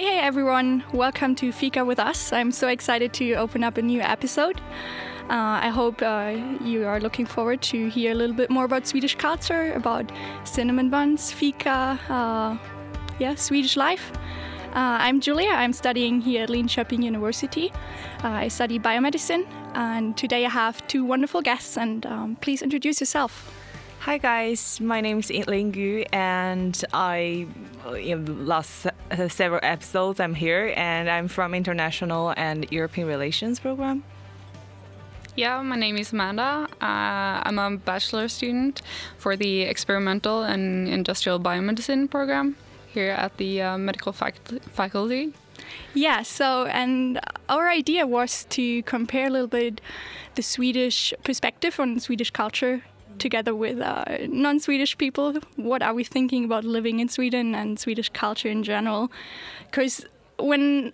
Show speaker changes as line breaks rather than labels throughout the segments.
Hey, hey, everyone. Welcome to Fika with us. I'm so excited to open up a new episode. Uh, I hope uh, you are looking forward to hear a little bit more about Swedish culture, about cinnamon buns, fika, uh, yeah, Swedish life. Uh, I'm Julia. I'm studying here at Linköping University. Uh, I study biomedicine, and today I have two wonderful guests. And um, please introduce yourself.
Hi guys, my name is Lingyu, and I in the last uh, several episodes I'm here, and I'm from International and European Relations program.
Yeah, my name is Amanda. Uh, I'm a bachelor student for the Experimental and Industrial Biomedicine program here at the uh, medical fac- faculty.
Yeah, so, and our idea was to compare a little bit the Swedish perspective on Swedish culture together with uh, non Swedish people. What are we thinking about living in Sweden and Swedish culture in general? Because when,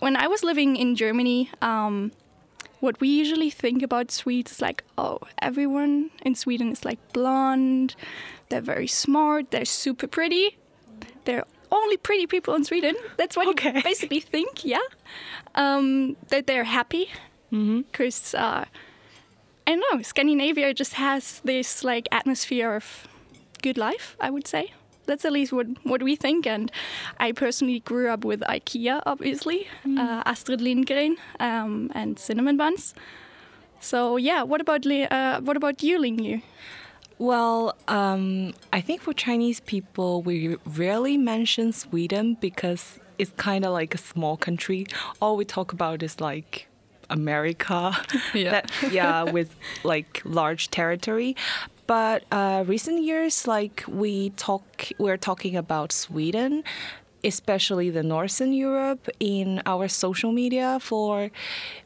when I was living in Germany, um, what we usually think about Swedes is like, oh, everyone in Sweden is like blonde, they're very smart, they're super pretty. They're only pretty people in Sweden. That's what
Okay.
you basically think, yeah. Um, that they're happy because uh, I don't know, Scandinavia just has this like atmosphere of good life. I would say that's at least what what we think. And I personally grew up with IKEA, obviously, uh, Astrid Lindgren, um, and cinnamon buns. So yeah, what about uh, what about you, Lingyu?
Well, um, I think for Chinese people, we rarely mention Sweden because it's kind of like a small country. All we talk about is like America.
Yeah.
That, yeah, with like large territory. But uh, recent years, like we talk, we're talking about Sweden, especially the Northern Europe, in our social media for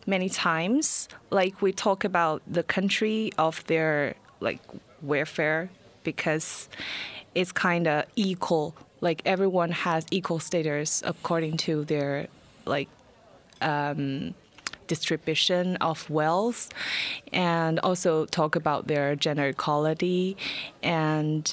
many times. Like we talk about the country of their like welfare because it's kind of equal. Like everyone has equal status according to their like um, distribution of wealth, and also talk about their gender equality, and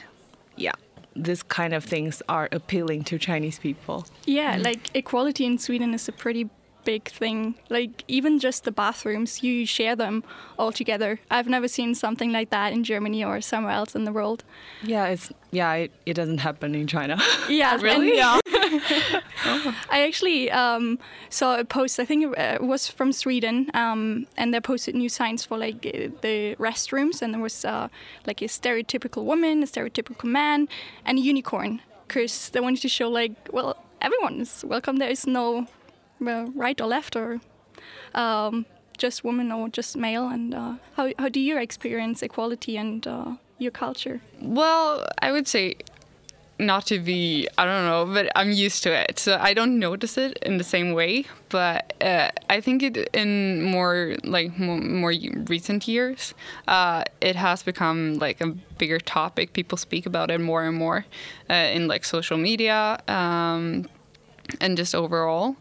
yeah, this kind of things are appealing to Chinese people.
Yeah, like equality in Sweden is a pretty big thing. Like even just the bathrooms, you share them all together. I've never seen something like that in Germany or somewhere else in the world.
Yeah, it's yeah, it, it doesn't happen in China.
Yeah,
Really?
and- yeah. I actually um, saw a post. I think it uh, was from Sweden, um, and they posted new signs for like uh, the restrooms, and there was uh, like a stereotypical woman, a stereotypical man, and a unicorn, because they wanted to show like, well, everyone is welcome. There is no well, right or left or um, just woman or just male. And uh, how how do you experience equality and uh, your culture?
Well, I would say not to be, I don't know, but I'm used to it. So I don't notice it in the same way. But uh, I think it in more like more, more recent years, uh, it has become like a bigger topic. People speak about it more and more uh, in like social media um, and just overall.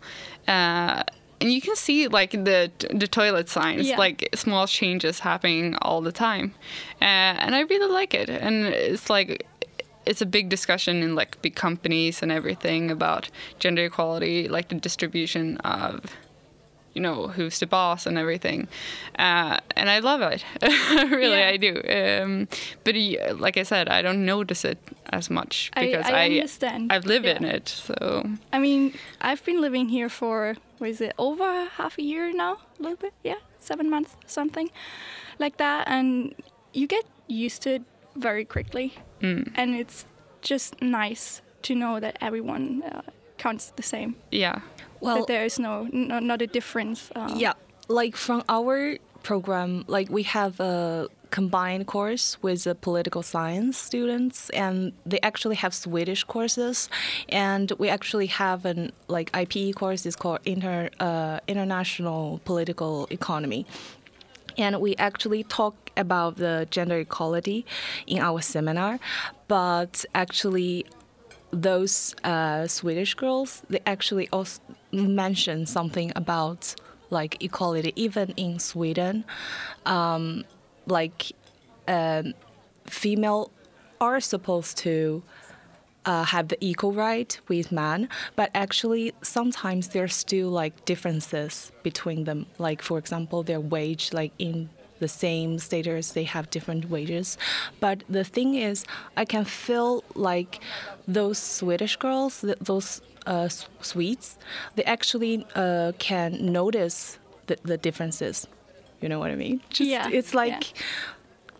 Uh, and you can see like the the toilet signs,
Yeah.
like small changes happening all the time, uh, and I really like it. And it's like it's a big discussion in like big companies and everything about gender equality, like the distribution of you know who's the boss and everything. Uh, and i love it. Really
Yeah.
i do. Um, but like i said i don't notice it as much
I-
because
I understand.
i've lived in it so.
I mean, I've been living here for what is it over half a year now, a little bit, yeah, seven months, something like that, and you get used to it very quickly, and it's just nice to know that everyone uh, counts the same.
yeah
Well,
that there is no, no not a difference. Uh,
Yeah, like from our program, like we have a combined course with the political science students, and they actually have Swedish courses, and we actually have an like IPE course is called inter uh, international political economy. And we actually talk about the gender equality in our seminar, but actually those uh, Swedish girls, they actually also mention something about like equality, even in Sweden. Um, like, um, female are supposed to uh, have the equal right with man, but actually sometimes there's still like differences between them. Like for example, their wage, like in the same status, they have different wages. But the thing is, I can feel like those Swedish girls, th- those uh, Swedes, they actually uh, can notice the, the differences. You know what I mean? Just,
Yeah,
It's like
yeah.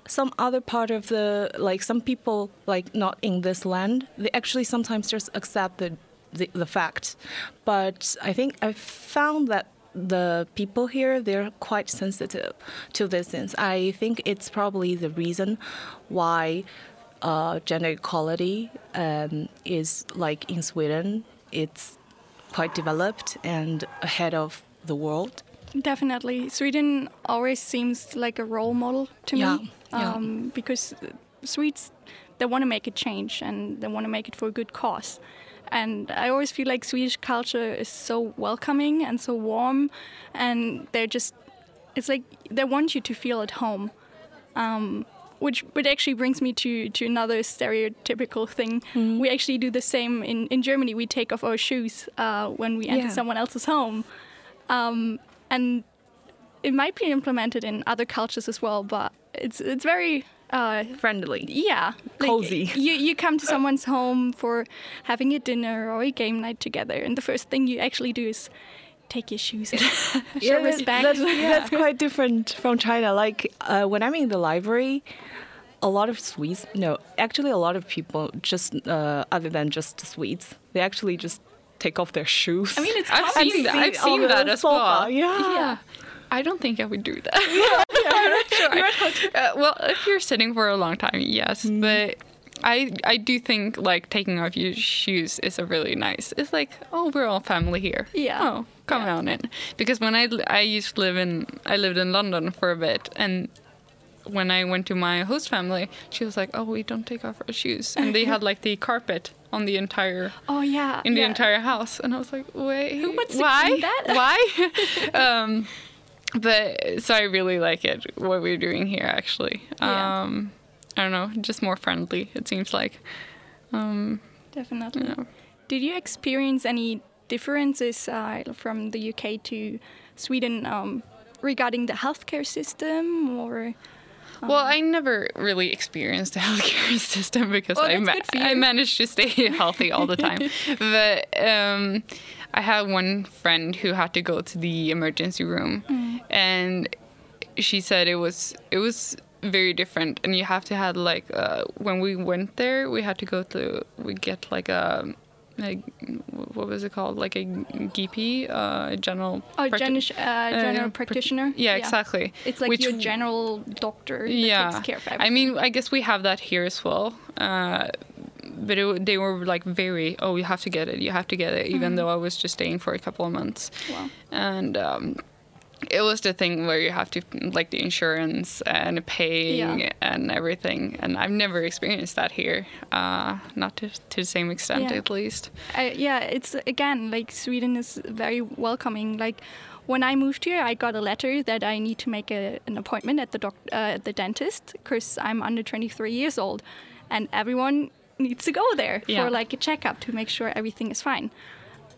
Some other part of the like some people like not in this land they actually sometimes just accept the the, the fact but i think i found that the people here they're quite sensitive to this things i think it's probably the reason why uh, gender equality um, is like in sweden it's quite developed and ahead of the world
Definitely. Sweden always seems like a role model to
Yeah,
me.
Yeah.
Um, because Swedes, they want to make a change and they want to make it for a good cause. And I always feel like Swedish culture is so welcoming and so warm. And they're just, it's like they want you to feel at home. Um, which, which actually brings me to, to another stereotypical thing.
Mm-hmm.
We actually do the same in, in Germany. We take off our shoes uh, when we enter
Yeah.
someone else's home. Um, and it might be implemented in other cultures as well, but it's it's very uh,
friendly
yeah like,
Cozy.
You you come to someone's home for having a dinner or a game night together, and the first thing you actually do is take your shoes off. show respect.
That's, that's quite different from China. Like uh, when I'm in the library, a lot of Swedes, no, actually a lot of people just uh, other than just Swedes, they actually just take off their shoes.
I mean, it's
I've seen that. I've seen that as
sofa.
well.
Yeah.
Yeah. I don't think I would do that. I'm not sure. Uh, well, if you're sitting for a long time, yes,
Mm-hmm.
but I I do think like taking off your shoes is a really nice. It's like oh we're all family here.
Yeah.
Oh come
Yeah.
on in because when I I used to live in I lived in London for a bit and. When I went to my host family, she was like, "Oh, we don't take off our shoes," and they had like the carpet on the entire
oh yeah,
in the
yeah.
entire house and i was like wait
Who wants
why
that?
why um but so i really like it what we're doing here actually
Yeah.
um i don't know just more friendly it seems like um
Definitely.
yeah.
Did you experience any differences uh, from the UK to Sweden um, regarding the healthcare system or?
well i never really experienced the healthcare system because
Well,
I, ma- I managed to stay healthy all the time but um i had one friend who had to go to the emergency room
Mm.
And she said it was it was very different. And you have to have like uh, when we went there we had to go to we get like a like what was it called? Like a GP uh, a general
Oh,
practi-
gen- uh, general
uh, prac-
practitioner.
yeah, exactly.
It's like
Which
your general doctor that
yeah.
takes care of
I mean I guess we have that here as well uh, but it, they were like very oh you have to get it you have to get it even though I was just staying for a couple of months.
Wow.
and um, it was the thing where you have to like the insurance and paying
Yeah.
and everything and i've never experienced that here uh, not to, to the same extent
Yeah.
at least
Uh, yeah, it's again like Sweden is very welcoming. Like when I moved here, I got a letter that I need to make a, an appointment at the doc, uh, at the dentist because I'm under 23 years old, and everyone needs to go there
Yeah.
for like a checkup to make sure everything is fine.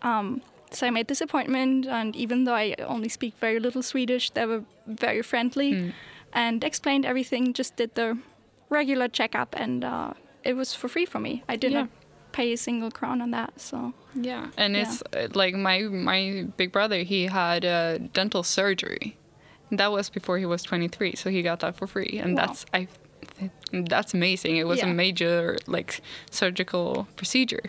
Um, so I made this appointment, and even though I only speak very little Swedish, they were very friendly and explained everything. Just did the regular checkup, and uh, it was for free for me. I did
Yeah.
not pay a single crown on that. So
yeah and
Yeah.
it's uh, like my my big brother he had uh, dental surgery that was before he was 23 so he got that for free and
Wow.
that's i that's amazing it was a major like surgical procedure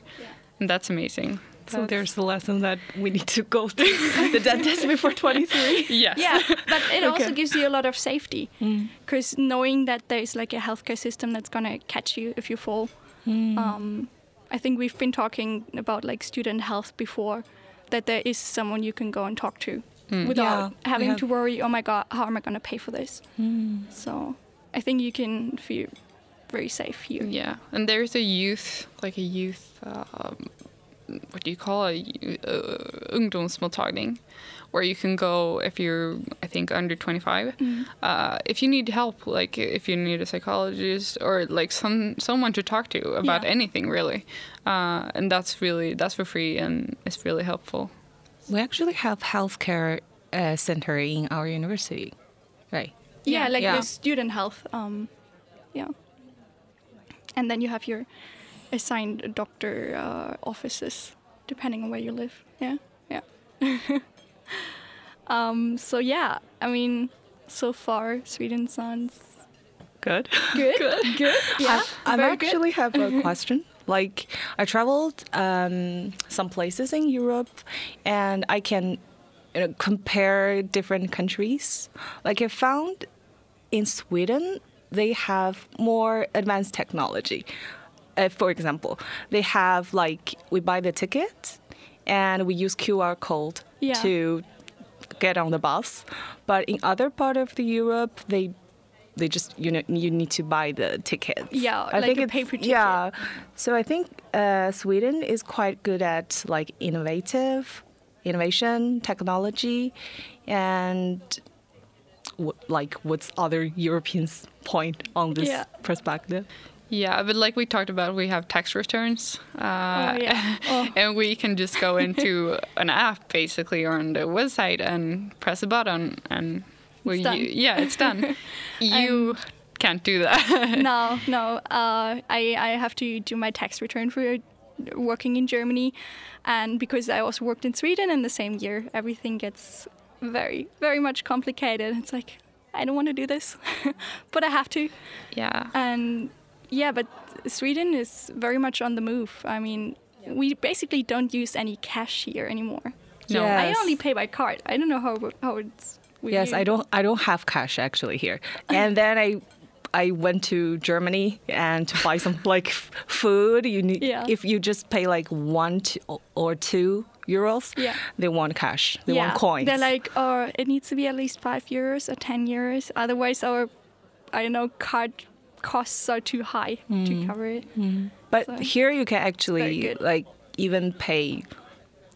and that's amazing
So
That's-
there's the lesson that we need to go to the dentist before 23.
yes
yeah, but it also gives you a lot of safety because knowing that there's like a healthcare system that's gonna catch you if you fall. Um, I think we've been talking about like student health before, that there is someone you can go and talk to without
Yeah,
having to worry. Oh my God, how am I gonna pay for this? So I think you can feel very safe here.
Yeah, and there's a youth, like a youth um, what do you call a uh, ungdomsmottagning, where you can go if you're I think under 25. Uh, if you need help, like if you need a psychologist or like some someone to talk to about
Yeah.
anything really, uh, and that's really that's for free and it's really helpful.
We actually have healthcare uh, center in our university, right?
Yeah, like
Yeah.
the student health. Um, yeah. And then you have your assigned doctor uh, offices, depending on where you live. Yeah, yeah. um, so yeah, I mean, so far Sweden sounds
Good.
good. good. Good. Yeah.
I
very good.
actually have a question. Like, I traveled um, some places in Europe, and I can you know, compare different countries. Like, I found in Sweden they have more advanced technology. Uh, for example, they have like we buy the ticket, and we use QR code
Yeah.
to get on the bus. But in other part of the Europe, they they just you know you need to buy the tickets.
Yeah,
I
like
think
a
it's-
paper ticket.
Yeah, so I think uh, Sweden is quite good at like innovative, innovation, technology, and w- like what's other Europeans' point on this
Yeah.
perspective?
Yeah, but like we talked about, we have tax returns. Uh,
Oh, yeah. Oh.
and we can just go into an app basically or on the website and press a button and we
It's
yeah, it's done. you can't do that.
no, no. Uh, I I have to do my tax return for working in Germany, and because I also worked in Sweden in the same year, everything gets very, very much complicated. It's like I don't want to do this, but I have to.
yeah.
And yeah, but Sweden is very much on the move. I mean, we basically don't use any cash here anymore.
No.
I only pay by card. I don't know how how it's.
Yes,
you.
I don't I don't have cash actually here. And then I I went to Germany and to buy some like food. You need
Yeah.
if you just pay like one to, or two euros,
Yeah.
they want cash. They
yeah,
want coins.
They're like, oh, it needs to be at least five euros or ten euros. Otherwise, our, I don't know, card costs are too high to cover it.
but
so-
here you can actually like even pay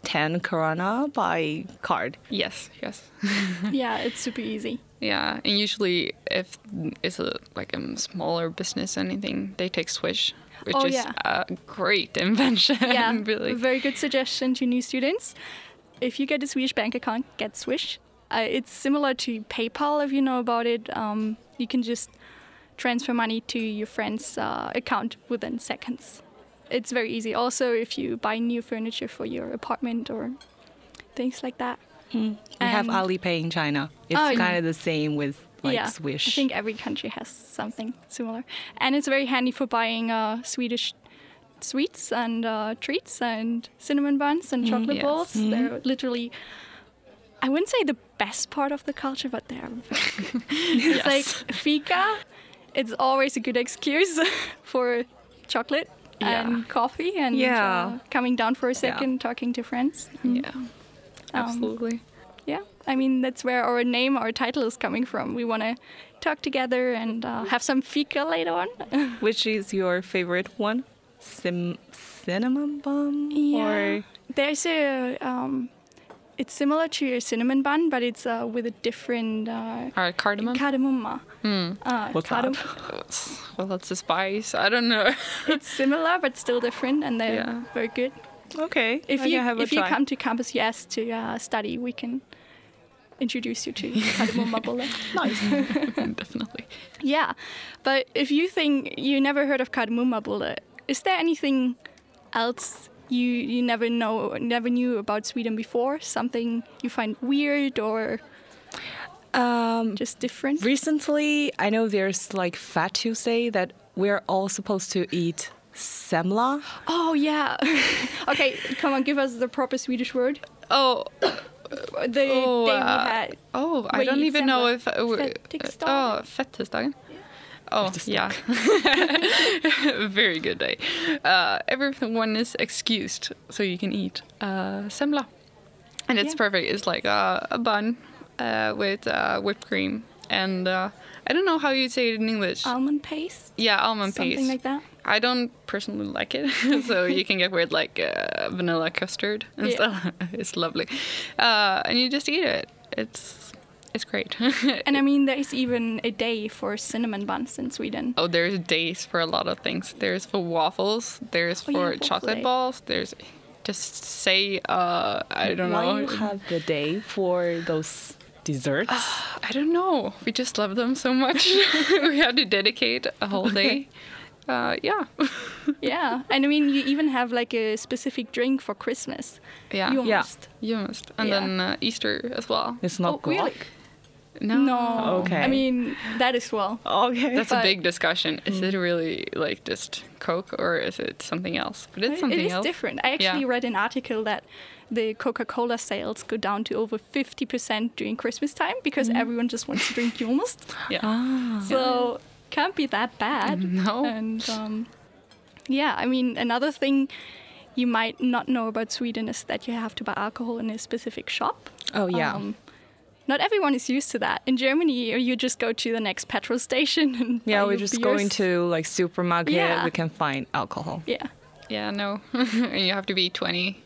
ten krona by card.
Yes, yes.
yeah, it's super easy.
Yeah, and usually if it's a like a smaller business or anything, they take Swish, which
Oh,
is
yeah.
a great invention.
Yeah,
really.
very good suggestion to new students. If you get a Swedish bank account, get Swish. Uh, it's similar to PayPal if you know about it. Um, you can just transfer money to your friend's uh, account within seconds. It's very easy. Also, if you buy new furniture for your apartment or things like that.
We have Alipay in China. It's
Oh,
kind of the same with like
yeah,
Swish.
I think every country has something similar, and it's very handy for buying uh, Swedish sweets and uh, treats and cinnamon buns and chocolate
yes.
balls. They're literally, I wouldn't say the best part of the culture, but they're good. Like fika. It's always a good excuse for chocolate
Yeah.
and coffee and
Yeah.
uh, coming down for a second, talking to friends.
yeah, absolutely.
Yeah, I mean that's where our name, our title is coming from. We want to talk together and uh, have some fika later on.
Which is your favorite one? Sim- cinnamon bun or
there's a. Um, it's similar to a cinnamon bun, but it's uh, with a different uh,
All right, cardamom.
cardamom. Uh,
What's
cardam-
It's- well, that's a spice. I don't know.
It's similar, but still different, and they're
Yeah.
very good.
okay.
If
I
you
can have a
if you
try.
come to Campus Yes to uh, study, we can introduce you to cardamom bulle.
nice.
Definitely.
Yeah, but if you think you never heard of cardamom bulle, is there anything else you you never know never knew about Sweden before? Something you find weird or
Um,
just different?
recently, I know there's like Fat Tuesday that we're all supposed to eat semla.
oh yeah. okay, come on, give us the proper Swedish word.
Oh,
The day
Oh,
we
uh,
had.
oh, I don't even know if.
semla.
Uh, oh, fettisdagen. Oh, yeah. Very good day. Uh, everyone is excused, so you can eat uh, semla. And it's
Yeah.
perfect. It's like uh, a bun uh, with uh, whipped cream. And uh, I don't know how you'd say it in English.
Almond paste?
yeah, almond
Something
paste.
Something like that?
I don't personally like it, so you can get weird like uh, vanilla custard and
Yeah.
stuff. it's lovely, uh, and you just eat it. It's it's great.
And I mean, there's even a day for cinnamon buns in Sweden.
oh, there's days for a lot of things. There's for waffles. There's
Oh,
for
waffle
chocolate
day.
balls. There's just say uh, I don't
Why
know.
you have the day for those desserts?
I don't know. We just love them so much. we had to dedicate a whole day. Uh, yeah.
Yeah, and I mean, you even have like a specific drink for Christmas.
yeah.
You
Yeah.
must.
You must. And
Yeah.
then uh, Easter as well.
it's not
Oh, really?
Guac.
No.
No.
Okay.
I mean, that as well.
Okay.
That's a big discussion. Is it really like just Coke or is it something else? But it's
It-
something
it is
else.
different. I actually
Yeah.
read an article that the Coca-Cola sales go down to over 50% during Christmas time because
Mm-hmm.
everyone just wants to drink Julmust.
Yeah.
ah.
So can't be that bad.
No.
And um, yeah, I mean, another thing you might not know about Sweden is that you have to buy alcohol in a specific shop.
Oh yeah.
Um, not everyone is used to that. In Germany, you just go to the next petrol station and
yeah,
buy
we
your
just
beers.
go into like supermarket.
Yeah.
We can find alcohol.
Yeah,
Yeah, no. you have to be 20.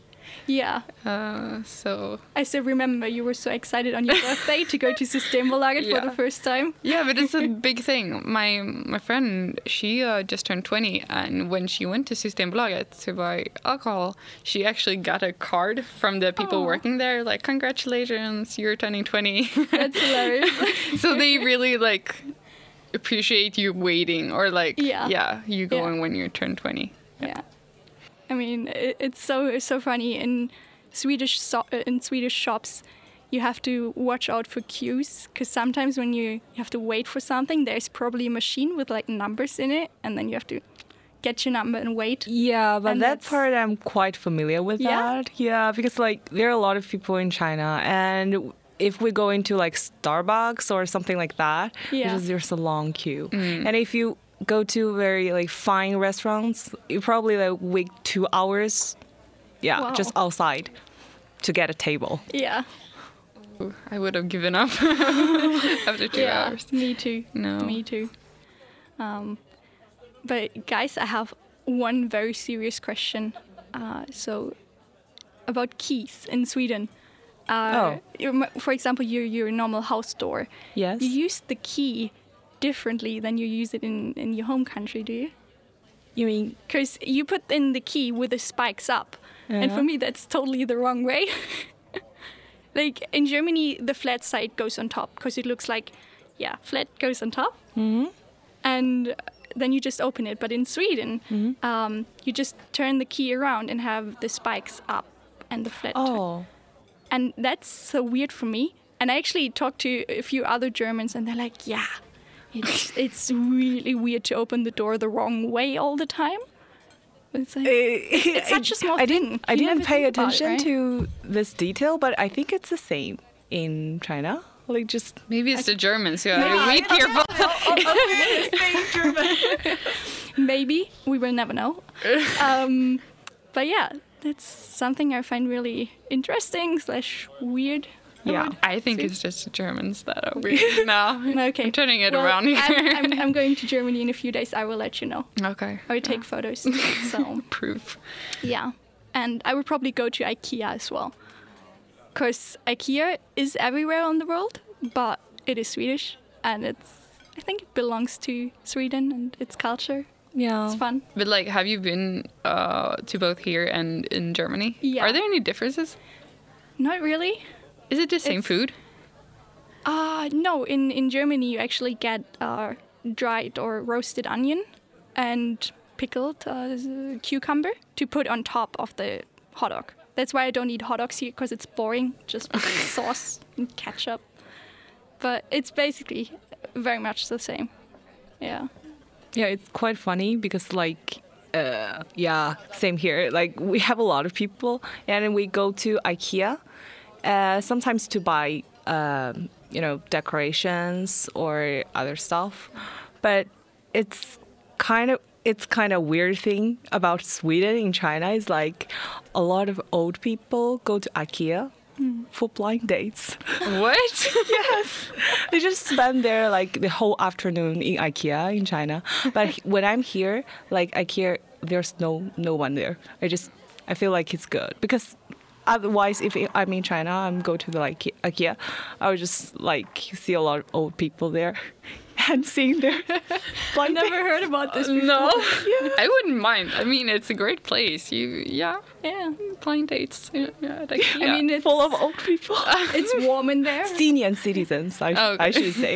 Yeah.
Uh, so
I still remember you were so excited on your birthday to go to Systembolaget for the first time.
yeah, but it's a big thing. My my friend, she uh, just turned 20, and when she went to Systembolaget to buy alcohol, she actually got a card from the people working there, like congratulations, you're turning 20.
That's hilarious.
so they really like appreciate you waiting, or like
Yeah.
yeah, you
Yeah.
going when you turn 20.
yeah. I mean, it, it's so it's so funny in Swedish so, uh, in Swedish shops. You have to watch out for queues because sometimes when you, you have to wait for something, there's probably a machine with like numbers in it, and then you have to get your number and wait.
Yeah, but
And
that
that's-
part I'm quite familiar with
Yeah?
that. Yeah, because like there are a lot of people in China and if we go into like Starbucks or something like that,
Yeah.
because there's a long queue. And if you go to very like fine restaurants, you probably like wait 2 hours yeah,
Wow.
just outside to get a table.
Yeah,
Ooh, I would have given up after two
yeah.
hours.
Me too.
No.
Me too. Um, but guys, I have one very serious question. Uh, so about keys in Sweden. Uh,
Oh.
For example, your your normal house door.
Yes.
You use the key differently than you use it in, in your home country, do you?
You mean
Because you put in the key with the spikes up, and for me that's totally the wrong way. like in Germany, the flat side goes on top because it looks like, yeah, flat goes on top,
Mhm.
and then you just open it. But in Sweden, um, you just turn the key around and have the spikes up and the flat.
Oh.
And that's so weird for me. And I actually talked to a few other Germans, and they're like, "Yeah, it's it's really weird to open the door the wrong way all the time." It's like,
it's
such a small
I
thing.
didn't I didn't pay
think about it,
attention
right?
to this detail, but I think it's the same in China. Like just
Maybe it's the Germans who are
Maybe.
way careful.
maybe we will never know. um, but yeah, that's something I find really interesting slash weird.
Yeah.
I think it's just Germans that are weird now.
Okay,
I'm turning it
Well,
around here.
I'm, I'm, I'm going to Germany in a few days. I will let you know.
okay.
I will take photos. So
proof.
yeah, and I would probably go to IKEA as well, because IKEA is everywhere on the world, but it is Swedish, and it's I think it belongs to Sweden and its culture.
yeah.
It's fun.
But like, have you been uh, to both here and in Germany?
Yeah.
Are there any differences?
Not really.
Is it the same food?
Uh, no, in, in Germany you actually get uh, dried or roasted onion and pickled uh, cucumber to put on top of the hot dog. That's why I don't eat hot dogs here because it's boring, just with sauce and ketchup. But it's basically very much the same. Yeah.
Yeah, it's quite funny because like uh yeah, same here. Like we have a lot of people and we go to IKEA uh sometimes to buy um you know decorations or other stuff. But it's kind of it's kind of weird thing about Sweden in China is like a lot of old people go to IKEA for blind dates.
What?
yes, they just spend there like the whole afternoon in IKEA in China. But when I'm here, like IKEA, there's no no one there. I just I feel like it's good because otherwise, if I'm in China, I'm go to the like IKEA, I would just like see a lot of old people there and seeing their blind
Never
dates.
heard about this uh, before.
no, I wouldn't mind. I mean, it's a great place. You, yeah,
Yeah.
blind dates. Yeah, yeah, like,
I mean, it's,
full of old people.
it's warm in there.
Senior citizens, I,
Oh,
I should say.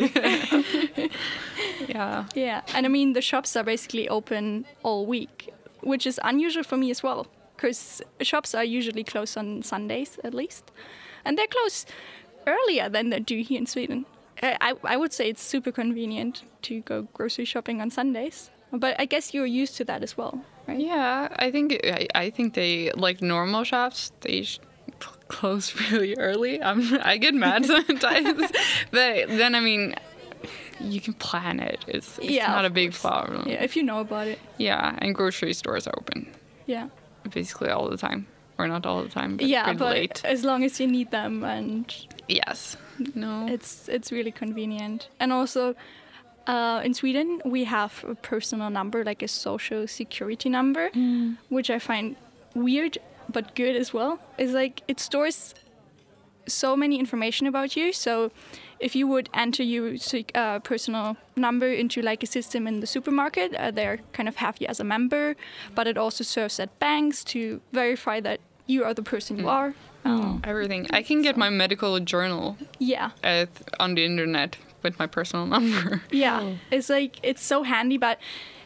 yeah.
Yeah, and I mean the shops are basically open all week, which is unusual for me as well, because shops are usually closed on Sundays at least, and they're closed earlier than they do here in Sweden. I, I would say it's super convenient to go grocery shopping on Sundays, but I guess you're used to that as well, right?
Yeah, I think I, I think they like normal shops. They sh- close really early. I'm I get mad sometimes, but then I mean, you can plan it. It's, it's
Yeah,
not a big
course.
problem.
Yeah, if you know about it.
Yeah, and grocery stores are open
Yeah.
Basically all the time, or not all the time, but
yeah,
pretty
but
late.
as long as you need them and
Yes. No.
It's it's really convenient, and also uh, in Sweden we have a personal number, like a social security number, which I find weird but good as well. It's like it stores so many information about you. So if you would enter your uh, personal number into like a system in the supermarket, uh, they kind of have you as a member, but it also serves at banks to verify that you are the person you are. Um,
Everything. I can get my medical journal
yeah.
at, on the internet with my personal number.
Yeah,
Oh.
it's like it's so handy, but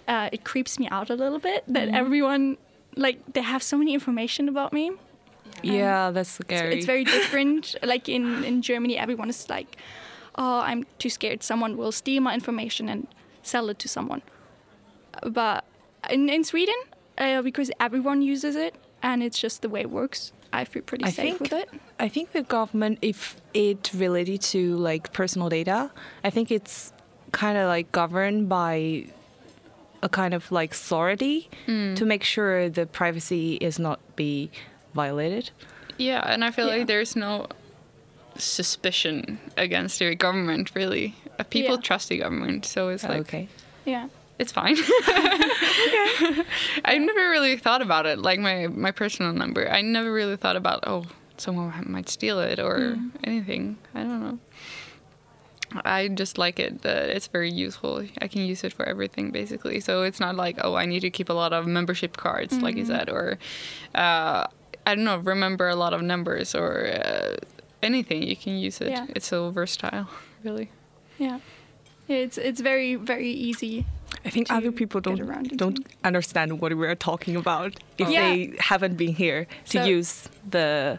uh, it creeps me out a little bit that
Mm-hmm.
everyone like they have so many information about me.
Yeah, that's
It's,
scary.
it's very different. like in in Germany, everyone is like, "Oh, I'm too scared. Someone will steal my information and sell it to someone." But in in Sweden, uh, because everyone uses it and it's just the way it works, I feel pretty
I
safe
think
with it.
I think the government, if it related to like personal data, I think it's kind of like governed by a kind of like authority to make sure the privacy is not be violated.
Yeah, and I feel
Yeah.
like there's no suspicion against the government really. Uh, People
Yeah.
trust the government, so it's like
okay.
Yeah.
it's fine. I never really thought about it, like my my personal number. I never really thought about oh someone might steal it or anything. I don't know. I just like it that it's very useful. I can use it for everything basically. So it's not like oh I need to keep a lot of membership cards like you said or uh, I don't know remember a lot of numbers or uh, anything. You can use it.
Yeah.
It's so versatile, really.
Yeah. It's it's very very easy.
I think other people don't don't understand what we're talking about if
Yeah.
they haven't been here to
So-
use the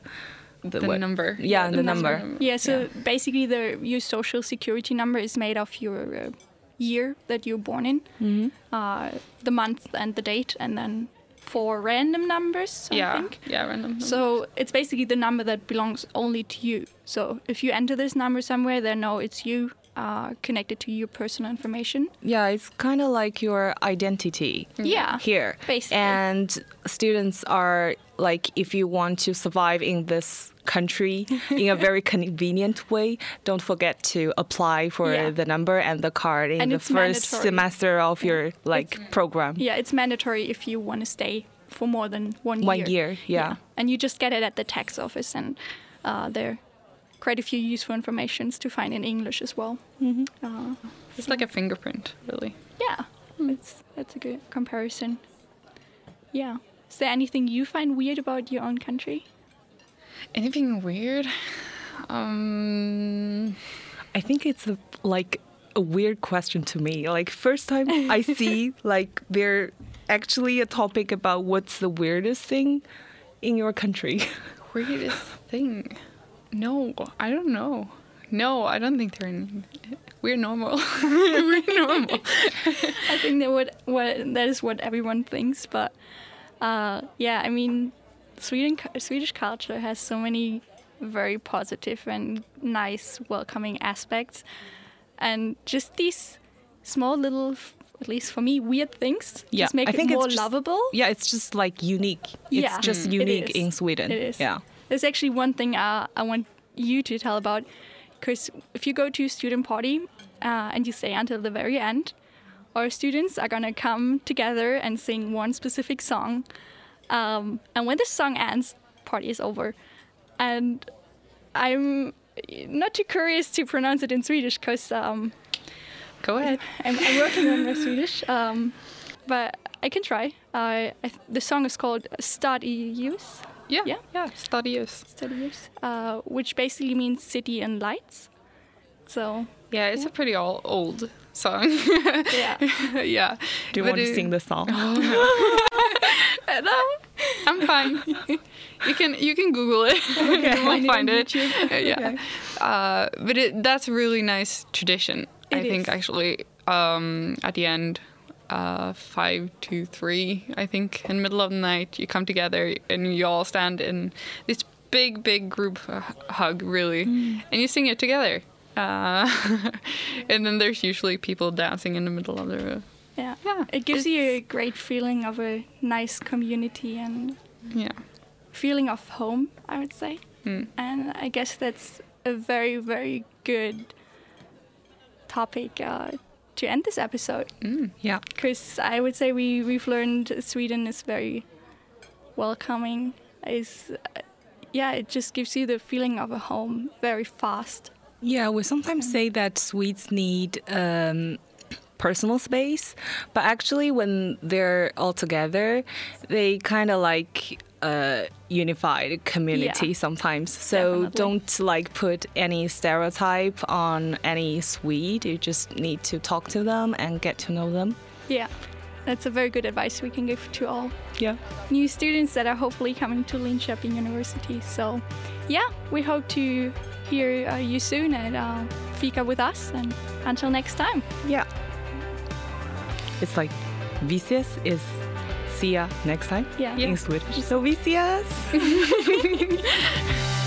the,
The number.
Yeah, the,
the
number.
number.
Yeah, so
Yeah.
basically, the your social security number is made of your uh, year that you're born in, uh, the month and the date, and then four random numbers. I
yeah,
think.
yeah, random. number.
So it's basically the number that belongs only to you. So if you enter this number somewhere, they know it's you uh, connected to your personal information.
Yeah, it's kind of like your identity.
Yeah.
here.
Basically.
And students are like, if you want to survive in this country in a very convenient way, don't forget to apply for
Yeah.
the number and the card in
And
the first
mandatory.
semester of your like program.
Yeah, it's mandatory if you want to stay for more than one,
One
year.
year, yeah.
And you just get it at the tax office, and uh, there are quite a few useful informations to find in English as well.
Mm-hmm.
Uh,
it's like a fingerprint, really.
yeah, it's that's a good comparison. Yeah. Is there anything you find weird about your own country?
Anything weird? Um,
I think it's a, like a weird question to me. Like first time I see like there actually a topic about what's the weirdest thing in your country.
weirdest thing? No, I don't know. No, I don't think they're in. We're normal. we're normal.
I think that what what that is what everyone thinks, but uh, yeah, I mean, Sweden Swedish culture has so many very positive and nice, welcoming aspects, and just these small little, at least for me, weird things
Yeah,
just make
I
it more
just-
lovable.
Yeah, it's just like unique.
Yeah,
It's just
Mm. it
unique
is.
in Sweden.
It is.
Yeah.
There's actually one thing uh, I want you to tell about. Because if you go to a student party uh, and you stay until the very end, our students are gonna come together and sing one specific song. Um, and when the song ends, party is over. And I'm not too curious to pronounce it in Swedish because um,
Go ahead.
I'm, I'm working on my Swedish, um, but I can try. Uh, I th- the song is called Stad i ljus,
Yeah.
Yeah.
Yeah. Studios.
Stad i ljus, uh, which basically means city and lights. So
Yeah, it's a pretty all old song.
yeah,
yeah.
Do you
But
want to sing the song?
No, I'm fine. you can you can Google it. you will
Find it. YouTube.
Yeah. Uh, but it, that's a really nice tradition. I
It
think
is.
actually um, at the end, uh, five to three, I think in the middle of the night you come together and you all stand in this big big group hug really,
Mm.
and you sing it together. Uh, and then there's usually people dancing in the middle of the
yeah,
yeah.
It gives you a great feeling of a nice community and
yeah.
feeling of home. I would say,
Mm.
and I guess that's a very very good topic uh, to end this episode.
Mm.
Yeah.
because I would say we we've learned Sweden is very welcoming. Is uh, yeah, it just gives you the feeling of a home very fast.
Yeah, we sometimes say that Swedes need um, personal space, but actually, when they're all together, they kind of like a unified community
Yeah.
sometimes. So
Definitely.
don't like put any stereotype on any Swede. You just need to talk to them and get to know them.
Yeah, that's a very good advice we can give to all
Yeah.
new students that are hopefully coming to Linköping University. So yeah, we hope to hear uh, you soon at uh, Fika with us. And until next time.
Yeah. It's like ses is see ya next time
Yeah.
in Swedish. So vi ses!